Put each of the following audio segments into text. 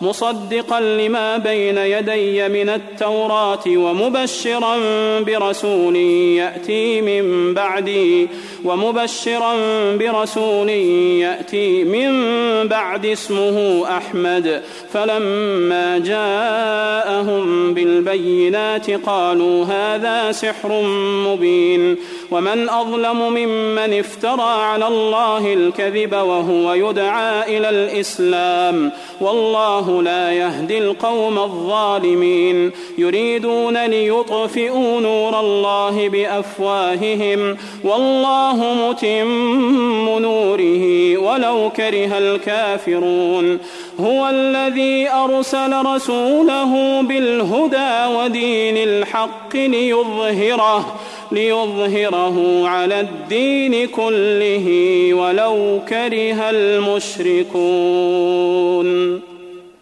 مصدقا لما بين يدي من التوراة ومبشرا برسول يأتي من بعدي ومبشرا برسول يأتي من بعد اسمه أحمد. فلما جاءهم بالبينات قالوا هذا سحر مبين. ومن أظلم ممن افترى على الله الكذب وهو يدعى إلى الإسلام. والله لا يهدي القوم الظالمين. يريدون ليطفئوا نور الله بأفواههم. والله متم نوره ولو كره الكافرون. هو الذي أرسل رسوله بالهدى ودين الحق ليظهره ليظهره على الدين كله ولو كره المشركون.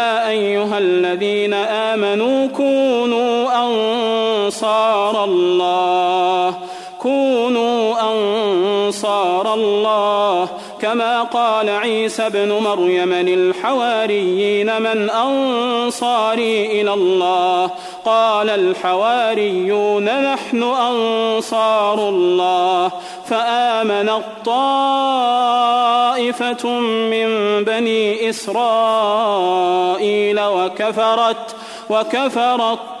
يا أيها الذين آمنوا كونوا أنصار الله. كونوا أنصار الله. كما قال عيسى ابن مريم للحواريين من أنصاري إلى الله. قال الحواريون نحن أنصار الله. فآمن الطائفة من بني إسرائيل وكفرت وكفر الطائفة